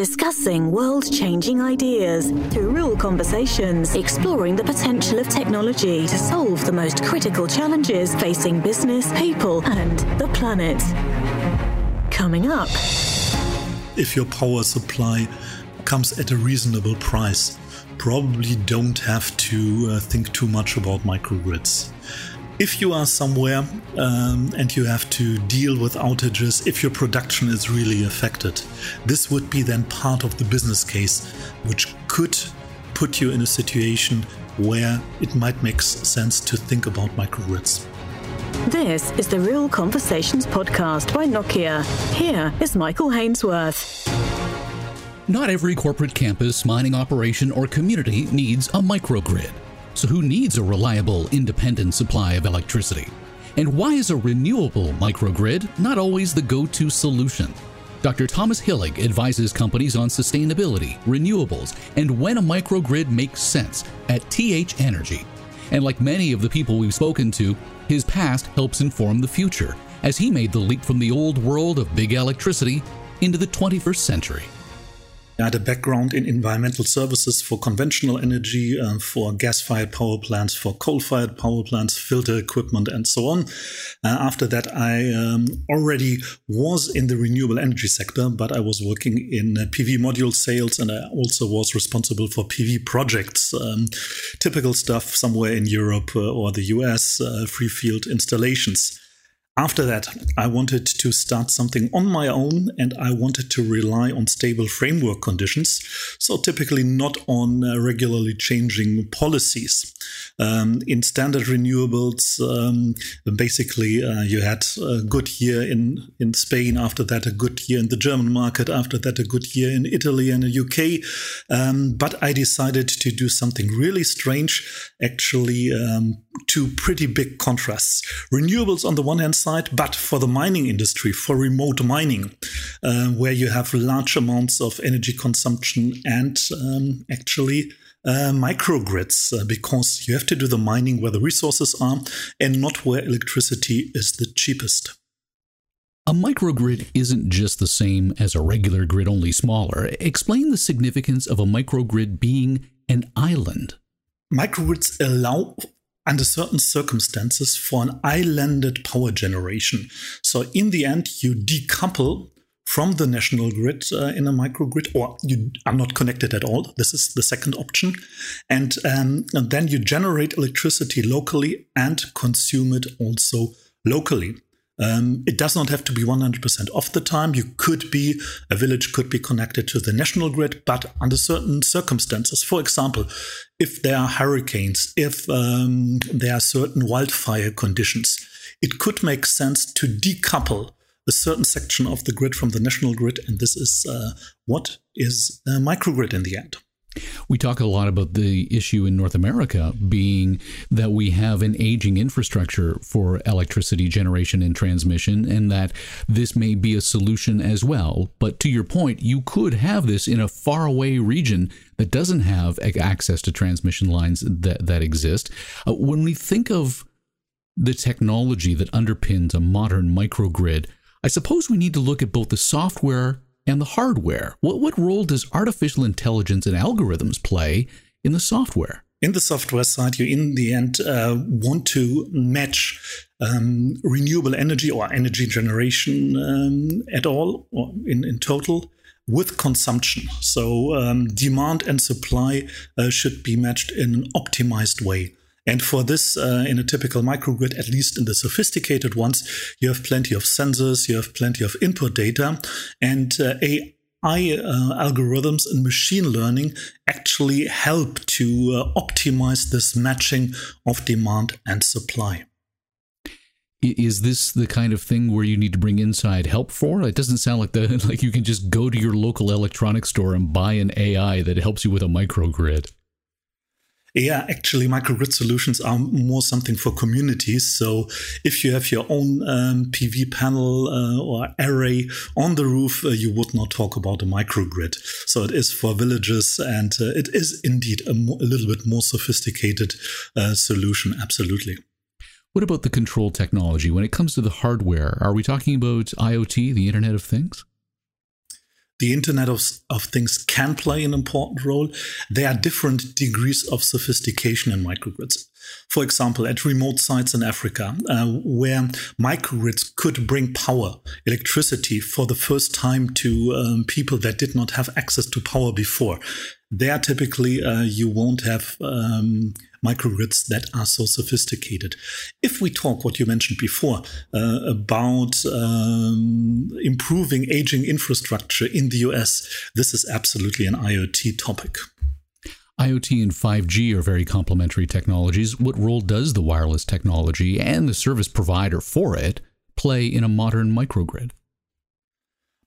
discussing world changing ideas through real conversations, exploring the potential of technology to solve the most critical challenges facing business, people, and the planet. Coming up. If your power supply comes at a reasonable price, probably don't have to uh, think too much about microgrids. If you are somewhere um, and you have to deal with outages, if your production is really affected, this would be then part of the business case, which could put you in a situation where it might make sense to think about microgrids. This is the Real Conversations podcast by Nokia. Here is Michael Hainsworth. Not every corporate campus, mining operation, or community needs a microgrid. So, who needs a reliable, independent supply of electricity? And why is a renewable microgrid not always the go to solution? Dr. Thomas Hillig advises companies on sustainability, renewables, and when a microgrid makes sense at TH Energy. And like many of the people we've spoken to, his past helps inform the future as he made the leap from the old world of big electricity into the 21st century. I had a background in environmental services for conventional energy, uh, for gas fired power plants, for coal fired power plants, filter equipment, and so on. Uh, after that, I um, already was in the renewable energy sector, but I was working in uh, PV module sales and I also was responsible for PV projects. Um, typical stuff somewhere in Europe uh, or the US, uh, free field installations. After that, I wanted to start something on my own and I wanted to rely on stable framework conditions. So, typically, not on uh, regularly changing policies. Um, in standard renewables, um, basically, uh, you had a good year in, in Spain, after that, a good year in the German market, after that, a good year in Italy and the UK. Um, but I decided to do something really strange, actually, um, two pretty big contrasts. Renewables on the one hand side, but for the mining industry, for remote mining, uh, where you have large amounts of energy consumption and um, actually uh, microgrids, uh, because you have to do the mining where the resources are and not where electricity is the cheapest. A microgrid isn't just the same as a regular grid, only smaller. Explain the significance of a microgrid being an island. Microgrids allow under certain circumstances for an islanded power generation. So in the end, you decouple from the national grid uh, in a microgrid, or you are not connected at all. This is the second option. And, um, and then you generate electricity locally and consume it also locally. Um, it does not have to be 100% of the time. You could be, a village could be connected to the national grid, but under certain circumstances. For example, if there are hurricanes, if um, there are certain wildfire conditions, it could make sense to decouple a certain section of the grid from the national grid. And this is uh, what is a microgrid in the end. We talk a lot about the issue in North America being that we have an aging infrastructure for electricity generation and transmission, and that this may be a solution as well. But to your point, you could have this in a faraway region that doesn't have access to transmission lines that, that exist. Uh, when we think of the technology that underpins a modern microgrid, I suppose we need to look at both the software and the hardware. What, what role does artificial intelligence and algorithms play in the software? In the software side, you in the end uh, want to match um, renewable energy or energy generation um, at all or in, in total with consumption. So um, demand and supply uh, should be matched in an optimized way. And for this, uh, in a typical microgrid, at least in the sophisticated ones, you have plenty of sensors, you have plenty of input data, and uh, AI uh, algorithms and machine learning actually help to uh, optimize this matching of demand and supply. Is this the kind of thing where you need to bring inside help for? It doesn't sound like the like you can just go to your local electronics store and buy an AI that helps you with a microgrid. Yeah, actually, microgrid solutions are more something for communities. So if you have your own um, PV panel uh, or array on the roof, uh, you would not talk about a microgrid. So it is for villages, and uh, it is indeed a, mo- a, little bit more sophisticated uh, solution. Absolutely. What about the control technology? When it comes to the hardware, are we talking about IoT, the Internet of Things? The Internet of, of Things can play an important role, there are different degrees of sophistication in microgrids. For example, at remote sites in Africa, uh, where microgrids could bring power, electricity for the first time to um, people that did not have access to power before. There, typically, uh, you won't have um, microgrids that are so sophisticated. If we talk what you mentioned before uh, about um, improving aging infrastructure in the US, this is absolutely an IoT topic. IoT and 5G are very complementary technologies. What role does the wireless technology and the service provider for it play in a modern microgrid?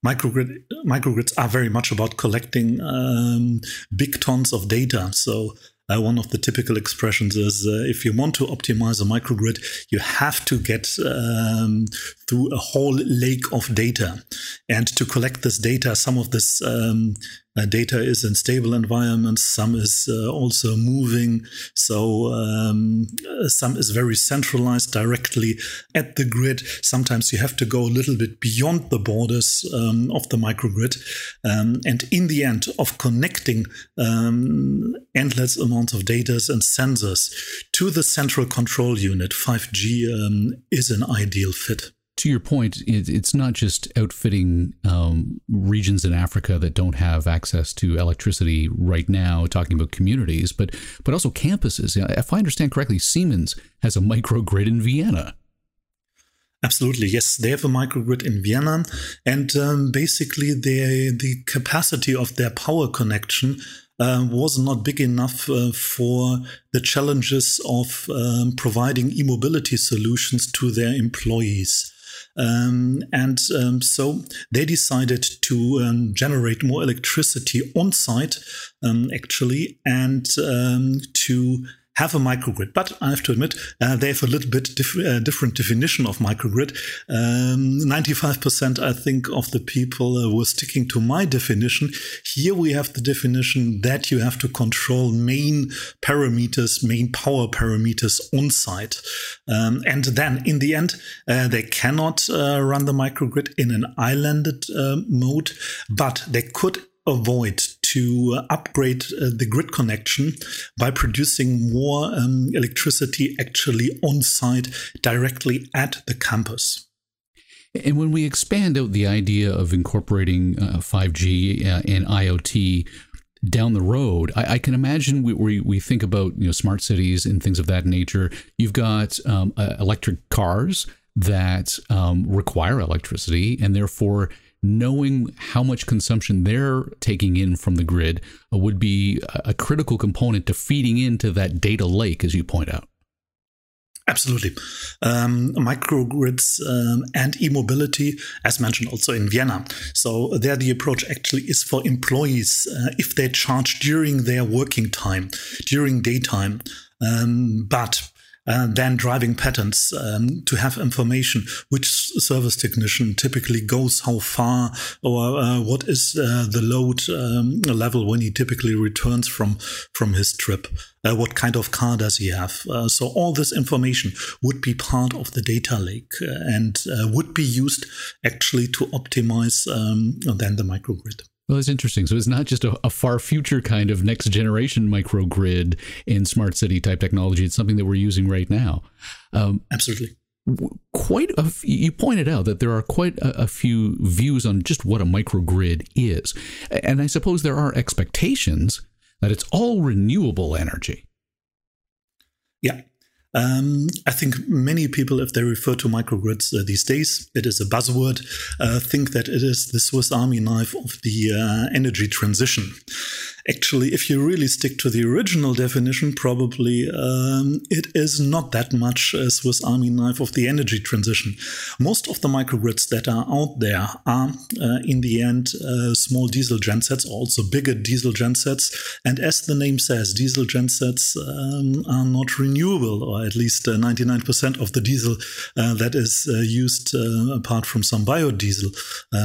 Microgrid, microgrids are very much about collecting um, big tons of data. So uh, one of the typical expressions is uh, if you want to optimize a microgrid, you have to get um, through a whole lake of data. And to collect this data, some of this um, uh, data is in stable environments, some is uh, also moving. So um, uh, some is very centralized directly at the grid. Sometimes you have to go a little bit beyond the borders um, of the microgrid. Um, and in the end of connecting um, endless amounts of data and sensors to the central control unit, 5G um, is an ideal fit to your point, it, it's not just outfitting um, regions in Africa that don't have access to electricity right now, talking about communities, but but also campuses. If I understand correctly, Siemens has a microgrid in Vienna. Absolutely, yes. They have a microgrid in Vienna, and um, basically, the the capacity of their power connection uh, was not big enough uh, for the challenges of um, providing e-mobility solutions to their employees. Um, and um, so they decided to um, generate more electricity on site, um, actually, and um, to have a microgrid. But I have to admit, uh, they have a little bit dif- uh, different definition of microgrid. Um, 95%, I think, of the people uh, were sticking to my definition. Here we have the definition that you have to control main parameters, main power parameters on site. Um, and then in the end, uh, they cannot uh, run the microgrid in an islanded uh, mode, but they could avoid to upgrade uh, the grid connection by producing more um, electricity actually on site directly at the campus. And when we expand out the idea of incorporating uh, 5G uh, and IoT down the road, I, I can imagine we, we, we, think about you know smart cities and things of that nature. You've got um, uh, electric cars that um, require electricity, and therefore knowing how much consumption they're taking in from the grid uh, would be a critical component to feeding into that data lake, as you point out. Absolutely. Um, microgrids um, and e mobility, as mentioned also in Vienna. So, there the approach actually is for employees uh, if they charge during their working time, during daytime. Um, but uh, than driving patterns um, to have information which service technician typically goes how far or uh, what is uh, the load um, level when he typically returns from from his trip uh, what kind of car does he have uh, so all this information would be part of the data lake and would be used actually to optimize um, then the microgrid well, that's interesting. So it's not just a, a, far future kind of next generation microgrid in smart city type technology. It's something that we're using right now. Um, Absolutely. Quite a f- you pointed out that there are quite a, a few views on just what a microgrid is, and I suppose there are expectations that it's all renewable energy. Yeah, um, I think many people, if they refer to microgrids uh, these days, it is a buzzword, uh, think that it is the Swiss Army knife of the uh, energy transition. Actually, if you really stick to the original definition, probably um, it is not that much a Swiss Army knife of the energy transition. Most of the microgrids that are out there are, uh, in the end, uh, small diesel gensets, also bigger diesel gensets. And as the name says, diesel gensets um, are not renewable, or at least uh, 99% of the diesel uh, that is uh, used, uh, apart from some biodiesel,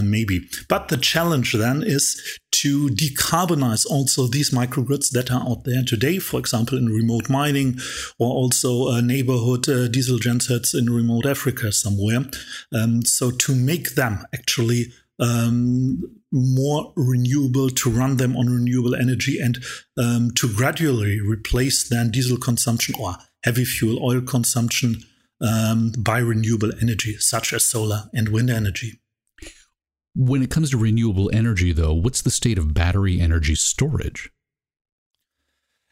maybe. But the challenge then is to decarbonize also these microgrids that are out there today, for example, in remote mining or also uh, neighborhood uh, diesel gensets in remote Africa somewhere. Um, so to make them actually um, more renewable, to run them on renewable energy, and um, to gradually replace then diesel consumption or heavy fuel oil consumption um, by renewable energy, such as solar and wind energy. When it comes to renewable energy, though, what's the state of battery energy storage?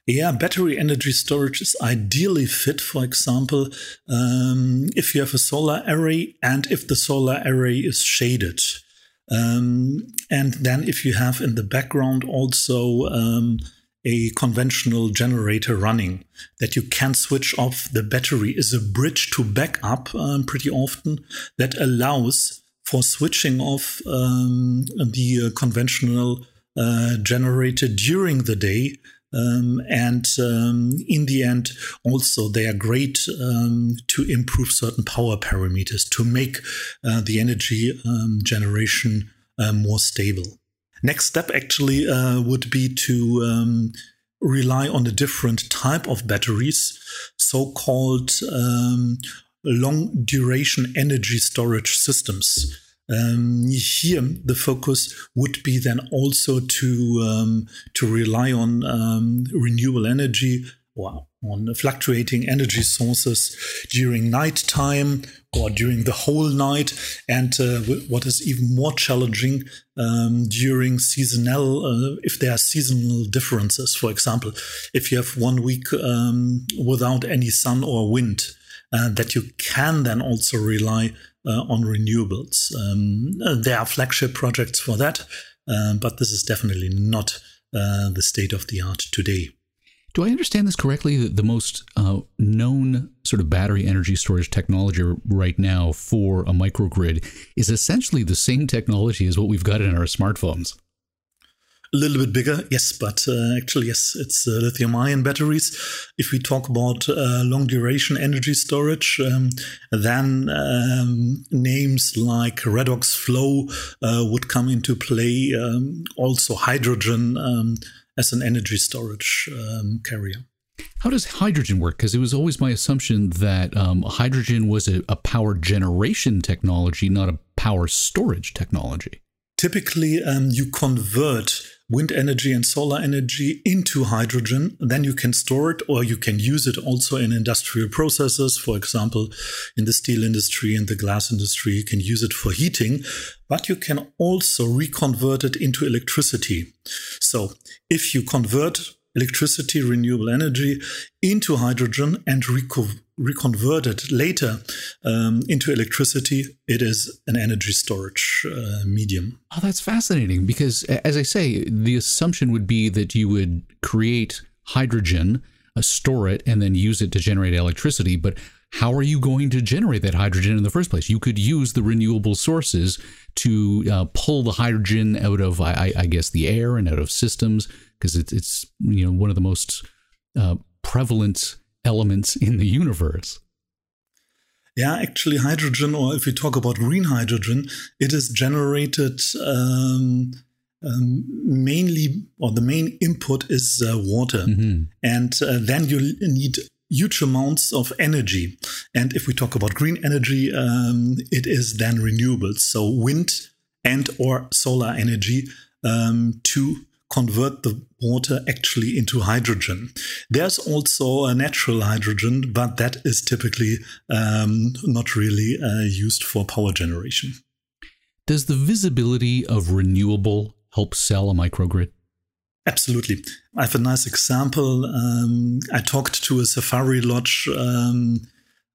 Yeah, battery energy storage is ideally fit, for example, um, if you have a solar array and if the solar array is shaded. Um, and then if you have in the background also um, a conventional generator running that you can switch off, the battery is a bridge to backup um, pretty often that allows for switching off um, the uh, conventional uh, generator during the day um, and um, in the end, also they are great um, to improve certain power parameters to make uh, the energy um, generation uh, more stable. Next step actually uh, would be to um, rely on a different type of batteries, so called um, long duration energy storage systems. Um, here, the focus would be then also to um, to rely on um, renewable energy or on fluctuating energy sources during night time or during the whole night, and uh, what is even more challenging um, during seasonal, uh, if there are seasonal differences. For example, if you have one week um, without any sun or wind, uh, that you can then also rely uh, on renewables. Um, uh, there are flagship projects for that, um, but this is definitely not uh, the state of the art today. Do I understand this correctly? That the most uh, known sort of battery energy storage technology right now for a microgrid is essentially the same technology as what we've got in our smartphones a little bit bigger, yes, but uh, actually, yes, it's uh, lithium ion batteries. If we talk about uh, long duration energy storage, um, then um, names like Redox Flow uh, would come into play. Um, also, hydrogen um, as an energy storage um, carrier. How does hydrogen work? Because it was always my assumption that um, hydrogen was a, a power generation technology, not a power storage technology typically um, you convert wind energy and solar energy into hydrogen. Then you can store it or you can use it also in industrial processes. For example, in the steel industry and the glass industry, you can use it for heating, but you can also reconvert it into electricity. So if you convert electricity, renewable energy into hydrogen and reco- reconvert it later um, into electricity, it is an energy storage uh, medium. Oh, that's fascinating because, as I say, the assumption would be that you would create hydrogen, uh, store it, and then use it to generate electricity. But how are you going to generate that hydrogen in the first place? You could use the renewable sources to uh, pull the hydrogen out of, I, I, guess, the air and out of systems because it's it's you know one of the most uh, prevalent elements in the universe. Yeah, actually, hydrogen, or if we talk about green hydrogen, it is generated um, um, mainly, or the main input is uh, water. Mm-hmm. And uh, then you need huge amounts of energy. And if we talk about green energy, um, it is then renewables, so wind and or solar energy um, to convert the water actually into hydrogen. There's also a natural hydrogen, but that is typically um, not really uh, used for power generation. Does the visibility of renewable help sell a microgrid? Absolutely. I have a nice example. Um, I talked to a safari lodge um,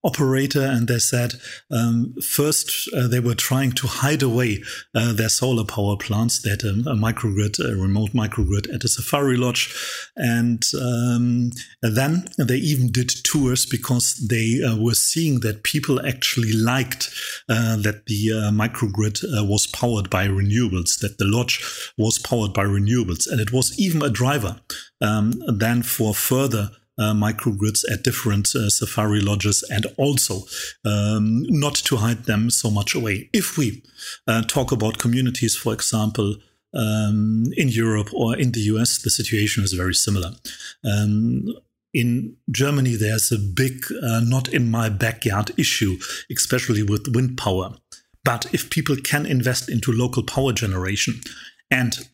operator and they said um, first uh, they were trying to hide away uh, their solar power plants they had a, a, microgrid a remote microgrid at a safari lodge. And um, then they even did tours because they uh, were seeing that people actually liked uh, that the uh, microgrid uh, was powered by renewables that the lodge was powered by renewables. And it was even a driver um, then for further uh, microgrids at different uh, safari lodges and also um, not to hide them so much away. If we uh, talk about communities, for example, um, in Europe or in the US, the situation is very similar. Um, in Germany, there's a big uh, not in my backyard issue, especially with wind power. But if people can invest into local power generation and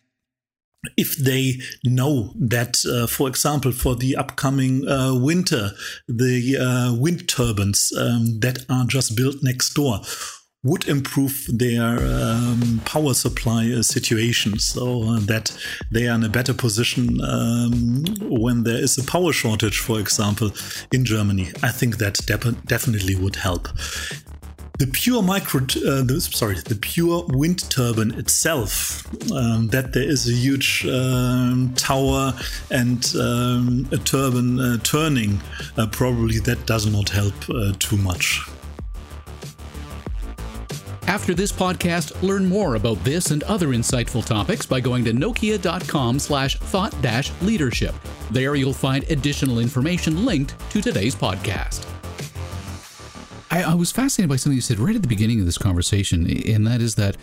if they know that, uh, for example, for the upcoming uh, winter, the uh, wind turbines um, that are just built next door would improve their um, power supply uh, situation so that they are in a better position um, when there is a power shortage, for example, in Germany. I think that definitely would help. The pure micro, uh, the, sorry, the pure wind turbine itself, um, that there is a huge um, tower and um, a turbine uh, turning, uh, probably that does not help uh, too much. After this podcast, learn more about this and other insightful topics by going to nokia.com slash thought leadership. There you'll find additional information linked to today's podcast. I, I was fascinated by something you said right at the beginning of this conversation, and that is that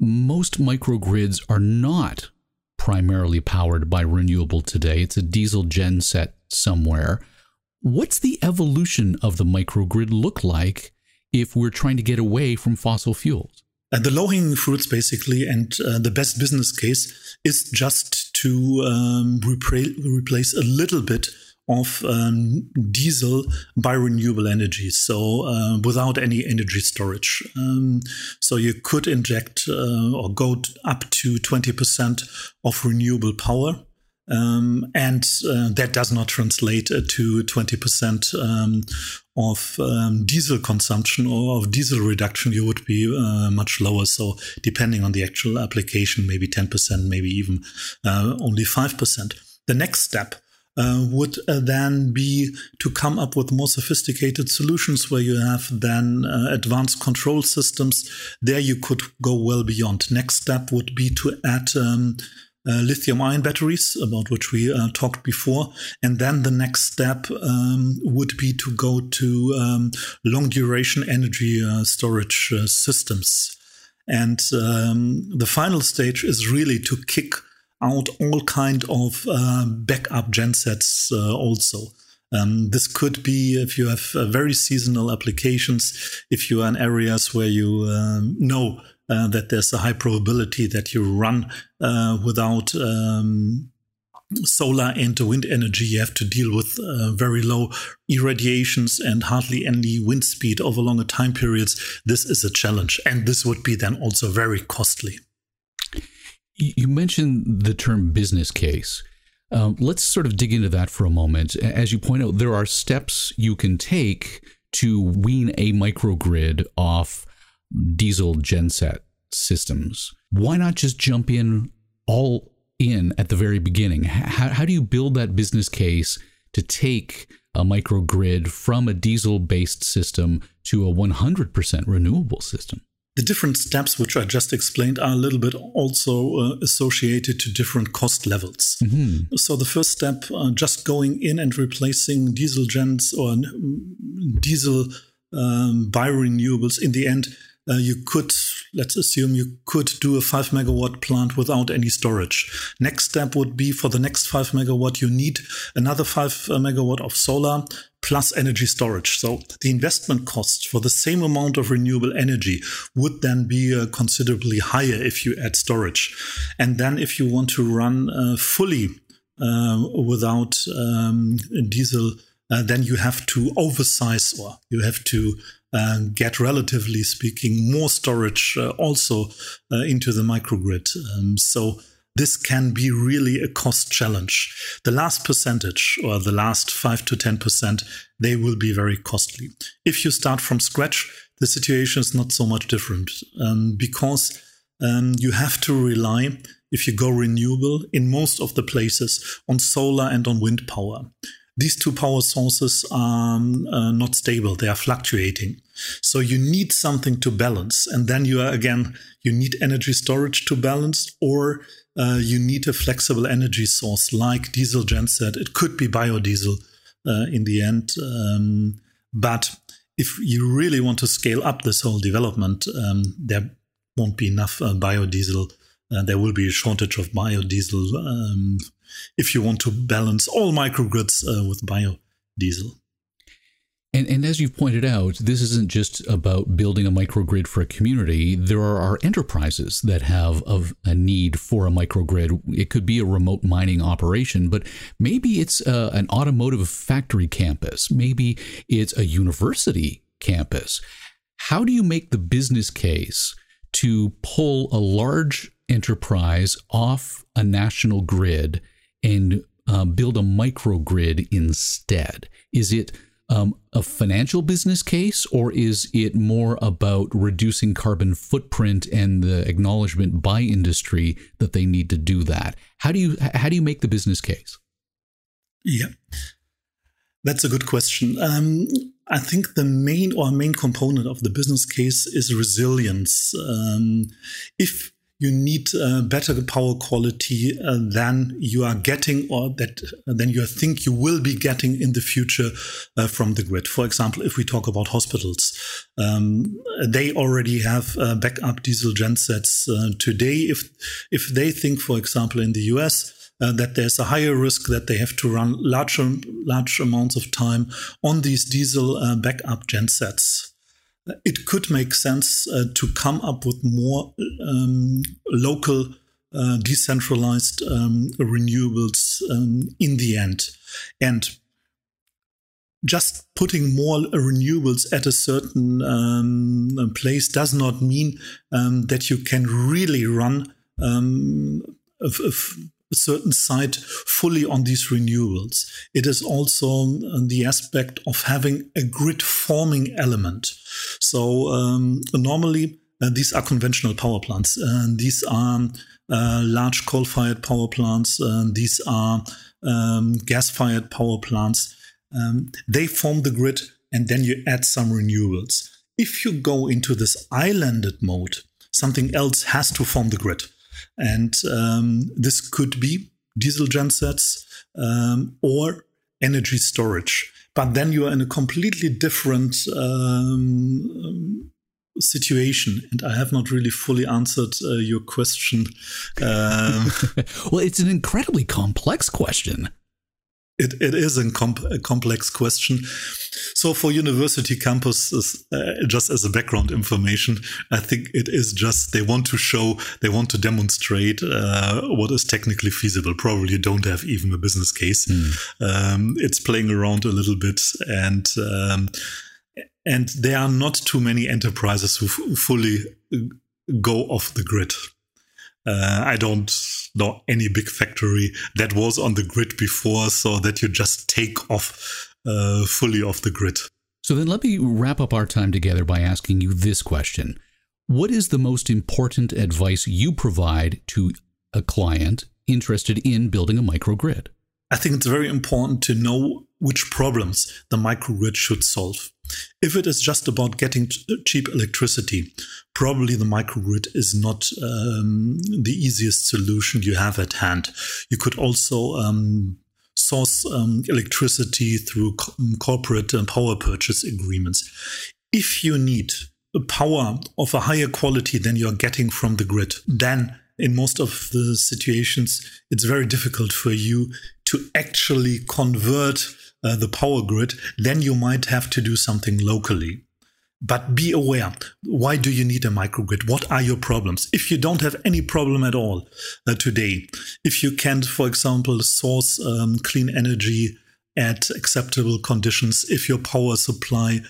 most microgrids are not primarily powered by renewable today. It's a diesel genset somewhere. What's the evolution of the microgrid look like if we're trying to get away from fossil fuels? And the low hanging fruits, basically, and uh, the best business case is just to um, repra- replace a little bit of um, diesel by renewable energy, so uh, without any energy storage. Um, so you could inject uh, or go up to 20% of renewable power um, and uh, that does not translate uh, to 20% um, of um, diesel consumption or of diesel reduction. You would be uh, much lower. So, depending on the actual application, maybe 10%, maybe even uh, only 5%. The next step uh, would uh, then be to come up with more sophisticated solutions where you have then uh, advanced control systems. There you could go well beyond. Next step would be to add um, uh, lithium ion batteries, about which we uh, talked before. And then the next step um, would be to go to um, long duration energy uh, storage systems. And um, the final stage is really to kick out all kind of uh, backup gensets uh, also. Um, this could be if you have uh, very seasonal applications, if you are in areas where you um, know uh, that there's a high probability that you run uh, without um, solar and wind energy. You have to deal with uh, very low irradiations and hardly any wind speed over longer time periods. This is a challenge, and this would be then also very costly. You mentioned the term business case. Um, let's sort of dig into that for a moment. As you point out, there are steps you can take to wean a microgrid off diesel genset systems. Why not just jump in all in at the very beginning? How, how do you build that business case to take a microgrid from a diesel based system to a 100% renewable system? The different steps, which I just explained, are a little bit also uh, associated to different cost levels. Mm-hmm. So, the first step, uh, just going in and replacing diesel gens or diesel um, biorenewables, in the end, uh, you could, let's assume you could do a five megawatt plant without any storage. Next step would be for the next five megawatt, you need another five uh, megawatt of solar plus energy storage. So the investment cost for the same amount of renewable energy would then be uh, considerably higher if you add storage. And then if you want to run uh, fully uh, without um, diesel, uh, then you have to oversize or you have to and get, relatively speaking, more storage uh, also uh, into the microgrid. Um, so this can be really a cost challenge. The last percentage or the last 5 to 10%, they will be very costly. If you start from scratch, the situation is not so much different um, because um, you have to rely, if you go renewable, in most of the places on solar and on wind power these two power sources are uh, not stable. They are fluctuating. So you need something to balance. And then you are again you need energy storage to balance or uh, you need a flexible energy source like diesel genset it could be biodiesel uh, in the end um, but if you really want to scale up this whole development um, there won't be enough uh, biodiesel. Uh, there will be a shortage of biodiesel um, if you want to balance all microgrids uh, with biodiesel. And, and as you've pointed out, this isn't just about building a microgrid for a community. There are enterprises that have a need for a microgrid. It could be a remote mining operation, but maybe it's a, uh, an automotive factory campus. Maybe it's a university campus. How do you make the business case to pull a large enterprise off a national grid and uh, build a microgrid instead? Is it um, a financial business case, or is it more about reducing carbon footprint and the acknowledgement by industry that they need to do that? How do you how do you make the business case? Yeah, that's a good question. Um, I think the main or main component of the business case is resilience. Um, if you need uh, better power quality uh, than you are getting or that uh, than you think you will be getting in the future uh, from the grid. For example, if we talk about hospitals, um, they already have uh, backup diesel gensets uh, today. If if they think, for example, in the US. that there's a higher risk that they have to run larger large amounts of time on these diesel backup gensets it could make sense uh, to come up with more um, local, uh, decentralized um, renewables um, in the end. And just putting more renewables at a certain um, place does not mean um, that you can really run um, certain site fully on these renewables. It is also the aspect of having a grid forming element. So um, normally uh, these are conventional power plants. Uh, these are uh, large coal-fired power plants. These are um, gas-fired power plants. Um, they form the grid, and then you add some renewables. If you go into this islanded mode, something else has to form the grid. And um, this could be diesel gensets um, or energy storage. But then you are in a completely different um, situation. And I have not really fully answered uh, your question. Um, well, it's an incredibly complex question. It, it is a, comp a complex question. So for university campuses, uh, just as a background information, I think it is just they want to show, they want to demonstrate uh, what is technically feasible. Probably don't have even a business case. Mm. Um, it's playing around a little bit, and um, and there are not too many enterprises who fully go off the grid. Uh, I don't know any big factory that was on the grid before, so that you just take off uh, fully off the grid. So then let me wrap up our time together by asking you this question. What is the most important advice you provide to a client interested in building a microgrid? I think it's very important to know which problems the microgrid should solve. If it is just about getting cheap electricity, probably the microgrid is not um, the easiest solution you have at hand. You could also um, source um, electricity through co- um, corporate power purchase agreements. If you need power of a higher quality than you're getting from the grid, then in most of the situations, it's very difficult for you to actually convert uh, the power grid, then you might have to do something locally. But be aware why do you need a microgrid? What are your problems? If you don't have any problem at all uh, today, if you can't, for example, source um, clean energy at acceptable conditions, if your power supply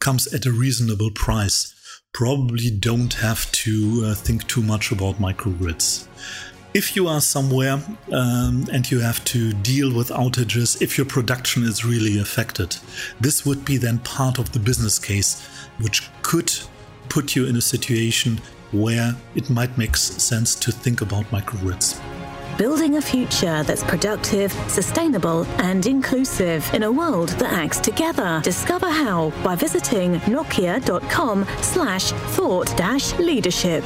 comes at a reasonable price, probably don't have to uh, think too much about microgrids. If you are somewhere um, and you have to deal with outages, if your production is really affected, this would be then part of the business case, which could put you in a situation where it might make sense to think about microgrids. Building a future that's productive, sustainable, and inclusive in a world that acts together. Discover how by visiting nokia.com slash thought leadership.